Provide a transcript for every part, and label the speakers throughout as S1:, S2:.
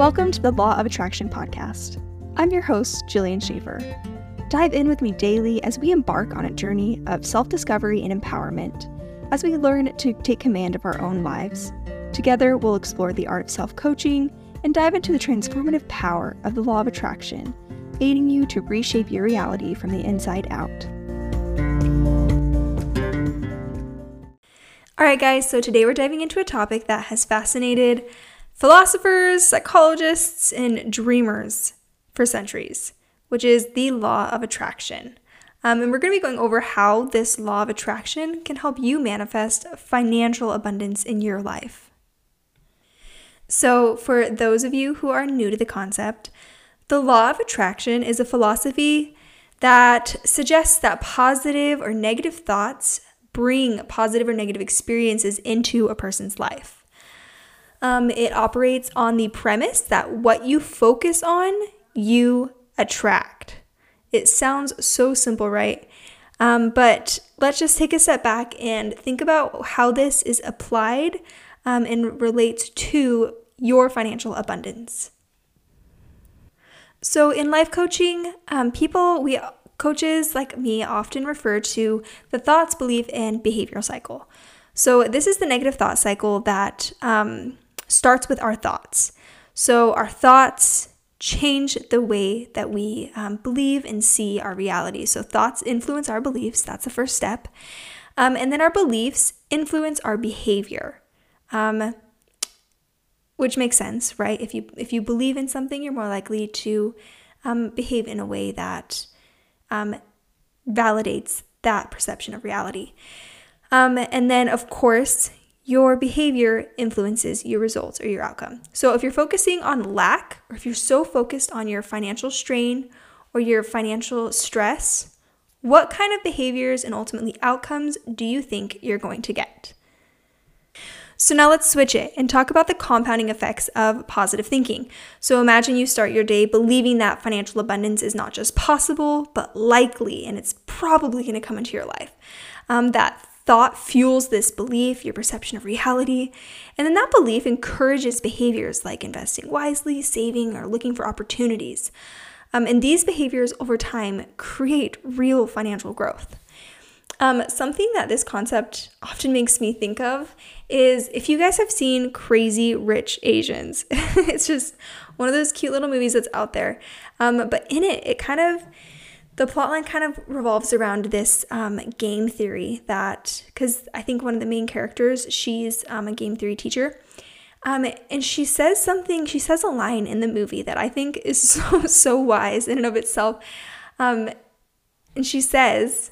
S1: Welcome to the Law of Attraction podcast. I'm your host, Jillian Schaefer. Dive in with me daily as we embark on a journey of self discovery and empowerment as we learn to take command of our own lives. Together, we'll explore the art of self coaching and dive into the transformative power of the law of attraction, aiding you to reshape your reality from the inside out. All right, guys, so today we're diving into a topic that has fascinated philosophers, psychologists, and dreamers for centuries, which is the law of attraction. Um, and we're going to be going over how this law of attraction can help you manifest financial abundance in your life. So, for those of you who are new to the concept, the law of attraction is a philosophy that suggests that positive or negative thoughts bring positive or negative experiences into a person's life. Um, it operates on the premise that what you focus on, you attract. It sounds so simple, right? Um, but let's just take a step back and think about how this is applied um, and relates to your financial abundance. So, in life coaching, um, people, we coaches like me often refer to the thoughts, belief, and behavioral cycle. So, this is the negative thought cycle that um, starts with our thoughts. So, our thoughts change the way that we um, believe and see our reality. So, thoughts influence our beliefs. That's the first step. Um, and then our beliefs influence our behavior. Um, which makes sense, right? If you if you believe in something, you're more likely to um, behave in a way that um, validates that perception of reality. Um, and then, of course, your behavior influences your results or your outcome. So if you're focusing on lack, or if you're so focused on your financial strain or your financial stress, what kind of behaviors and ultimately outcomes do you think you're going to get? So now let's switch it and talk about the compounding effects of positive thinking. So imagine you start your day believing that financial abundance is not just possible, but likely, and it's probably going to come into your life. Um, that thought fuels this belief, your perception of reality, and then that belief encourages behaviors like investing wisely, saving, or looking for opportunities. Um, and these behaviors over time create real financial growth. Um, something that this concept often makes me think of is if you guys have seen Crazy Rich Asians, it's just one of those cute little movies that's out there. Um, but in it, it kind of the plotline kind of revolves around this um, game theory that, because I think one of the main characters, she's um, a game theory teacher. Um, and she says something, she says a line in the movie that I think is so, so wise in and of itself. Um, and she says,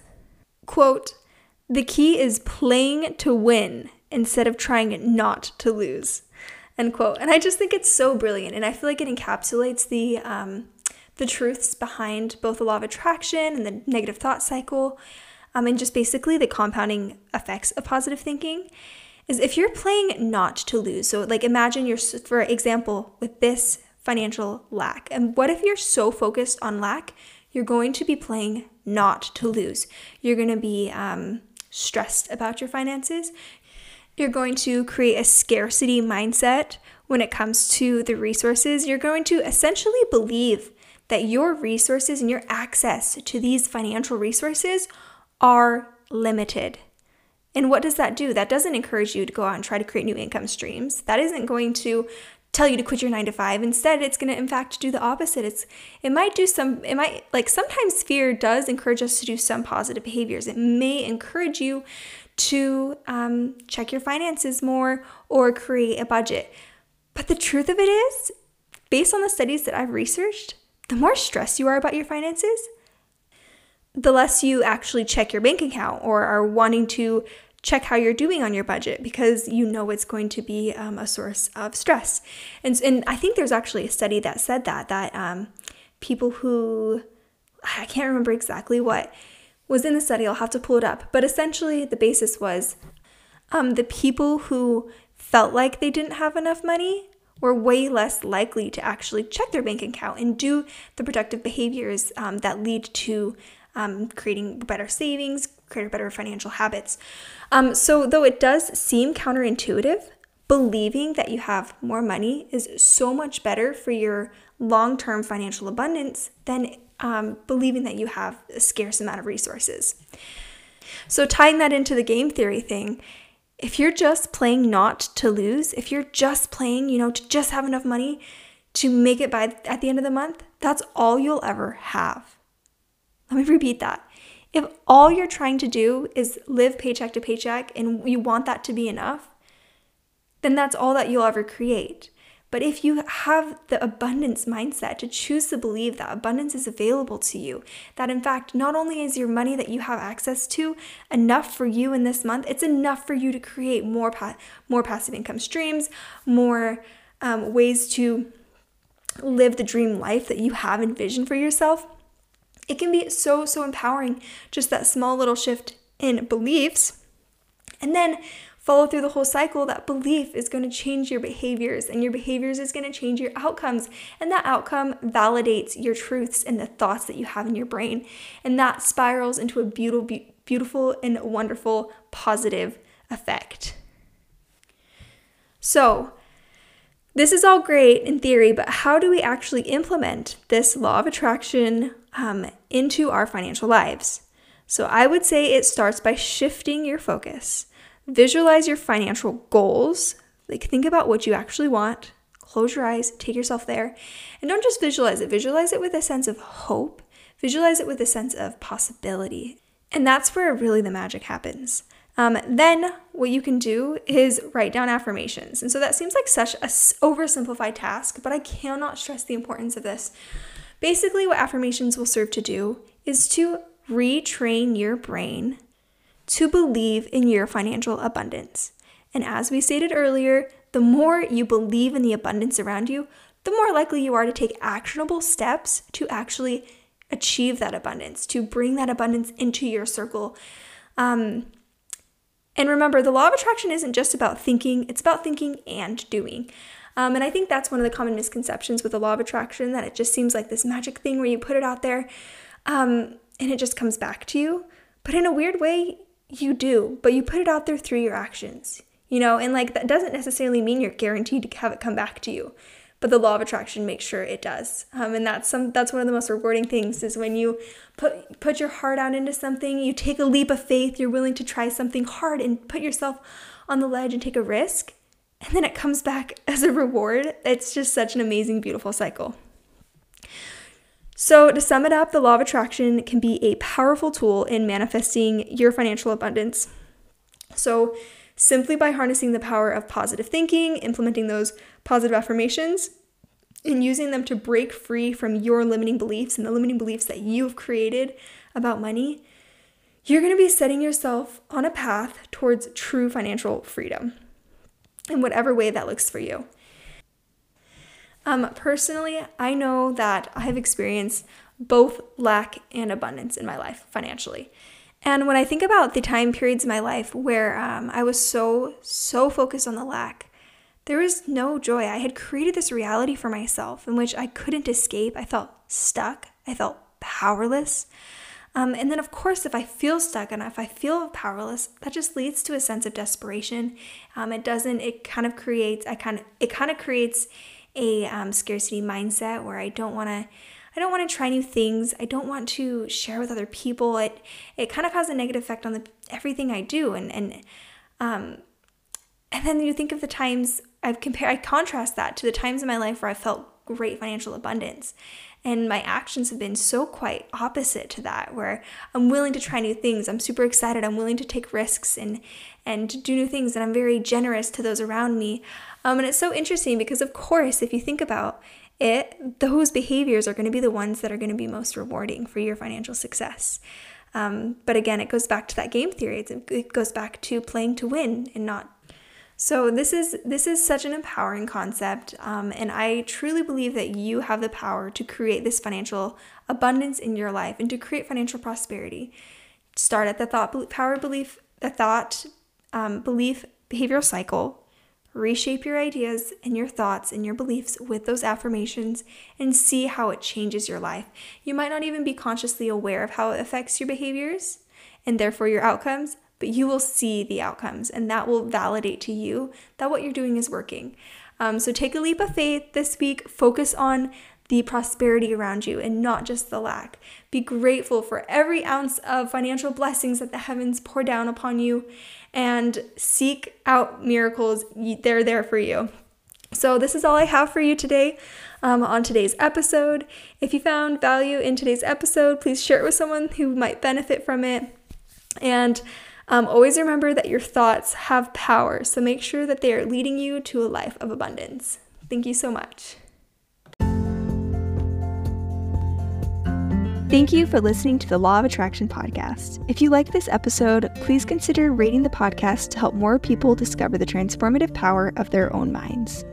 S1: quote, the key is playing to win instead of trying not to lose, end quote. And I just think it's so brilliant. And I feel like it encapsulates the, um, the truths behind both the law of attraction and the negative thought cycle, um, and just basically the compounding effects of positive thinking. Is if you're playing not to lose, so like imagine you're, for example, with this financial lack, and what if you're so focused on lack, you're going to be playing not to lose. You're going to be um, stressed about your finances. You're going to create a scarcity mindset when it comes to the resources. You're going to essentially believe that your resources and your access to these financial resources are limited. And what does that do? That doesn't encourage you to go out and try to create new income streams. That isn't going to tell you to quit your 9 to 5. Instead, it's going to in fact do the opposite. It's it might do some it might like sometimes fear does encourage us to do some positive behaviors. It may encourage you to um, check your finances more or create a budget. But the truth of it is, based on the studies that I've researched, the more stressed you are about your finances, the less you actually check your bank account or are wanting to check how you're doing on your budget because you know it's going to be um, a source of stress. And, and I think there's actually a study that said that, that um, people who, I can't remember exactly what was in the study, I'll have to pull it up, but essentially the basis was um, the people who felt like they didn't have enough money were way less likely to actually check their bank account and do the productive behaviors um, that lead to um, creating better savings, create better financial habits. Um, so, though it does seem counterintuitive, believing that you have more money is so much better for your long term financial abundance than um, believing that you have a scarce amount of resources. So, tying that into the game theory thing, if you're just playing not to lose, if you're just playing, you know, to just have enough money to make it by at the end of the month, that's all you'll ever have. Let me repeat that. If all you're trying to do is live paycheck to paycheck and you want that to be enough, then that's all that you'll ever create. But if you have the abundance mindset to choose to believe that abundance is available to you, that in fact, not only is your money that you have access to enough for you in this month, it's enough for you to create more, pa- more passive income streams, more um, ways to live the dream life that you have envisioned for yourself. It can be so, so empowering, just that small little shift in beliefs. And then follow through the whole cycle, that belief is going to change your behaviors, and your behaviors is going to change your outcomes. And that outcome validates your truths and the thoughts that you have in your brain. And that spirals into a beautiful, beautiful and wonderful positive effect. So, this is all great in theory, but how do we actually implement this law of attraction um, into our financial lives? So, I would say it starts by shifting your focus. Visualize your financial goals. Like, think about what you actually want. Close your eyes, take yourself there. And don't just visualize it, visualize it with a sense of hope, visualize it with a sense of possibility. And that's where really the magic happens. Um, then what you can do is write down affirmations. And so that seems like such a oversimplified task, but I cannot stress the importance of this. Basically, what affirmations will serve to do is to retrain your brain to believe in your financial abundance. And as we stated earlier, the more you believe in the abundance around you, the more likely you are to take actionable steps to actually achieve that abundance, to bring that abundance into your circle. Um, and remember, the law of attraction isn't just about thinking, it's about thinking and doing. Um, and I think that's one of the common misconceptions with the law of attraction that it just seems like this magic thing where you put it out there um, and it just comes back to you. But in a weird way, you do, but you put it out there through your actions, you know, and like that doesn't necessarily mean you're guaranteed to have it come back to you, but the law of attraction makes sure it does. Um, and that's some that's one of the most rewarding things is when you put put your heart out into something, you take a leap of faith, you're willing to try something hard and put yourself on the ledge and take a risk, and then it comes back as a reward. It's just such an amazing, beautiful cycle. So, to sum it up, the law of attraction can be a powerful tool in manifesting your financial abundance. So, simply by harnessing the power of positive thinking, implementing those positive affirmations, and using them to break free from your limiting beliefs and the limiting beliefs that you've created about money, you're going to be setting yourself on a path towards true financial freedom in whatever way that looks for you. Um, personally, I know that I have experienced both lack and abundance in my life financially. And when I think about the time periods in my life where um, I was so, so focused on the lack, there was no joy. I had created this reality for myself in which I couldn't escape. I felt stuck. I felt powerless. Um, and then, of course, if I feel stuck and if I feel powerless, that just leads to a sense of desperation. Um, it doesn't. It kind of creates. I kind of. It kind of creates a um, scarcity mindset where I don't want to I don't want to try new things. I don't want to share with other people. It it kind of has a negative effect on the everything I do and and um and then you think of the times I've compared I contrast that to the times in my life where I felt great financial abundance. And my actions have been so quite opposite to that, where I'm willing to try new things. I'm super excited. I'm willing to take risks and and do new things, and I'm very generous to those around me. Um, and it's so interesting because, of course, if you think about it, those behaviors are going to be the ones that are going to be most rewarding for your financial success. Um, but again, it goes back to that game theory. It goes back to playing to win and not so this is this is such an empowering concept, um, and I truly believe that you have the power to create this financial abundance in your life and to create financial prosperity. Start at the thought power belief, the thought um, belief behavioral cycle. Reshape your ideas and your thoughts and your beliefs with those affirmations and see how it changes your life. You might not even be consciously aware of how it affects your behaviors and therefore your outcomes, but you will see the outcomes, and that will validate to you that what you're doing is working. Um, so take a leap of faith this week. Focus on the prosperity around you and not just the lack. Be grateful for every ounce of financial blessings that the heavens pour down upon you and seek out miracles. They're there for you. So, this is all I have for you today um, on today's episode. If you found value in today's episode, please share it with someone who might benefit from it. And um, always remember that your thoughts have power, so make sure that they are leading you to a life of abundance. Thank you so much.
S2: Thank you for listening to the Law of Attraction podcast. If you like this episode, please consider rating the podcast to help more people discover the transformative power of their own minds.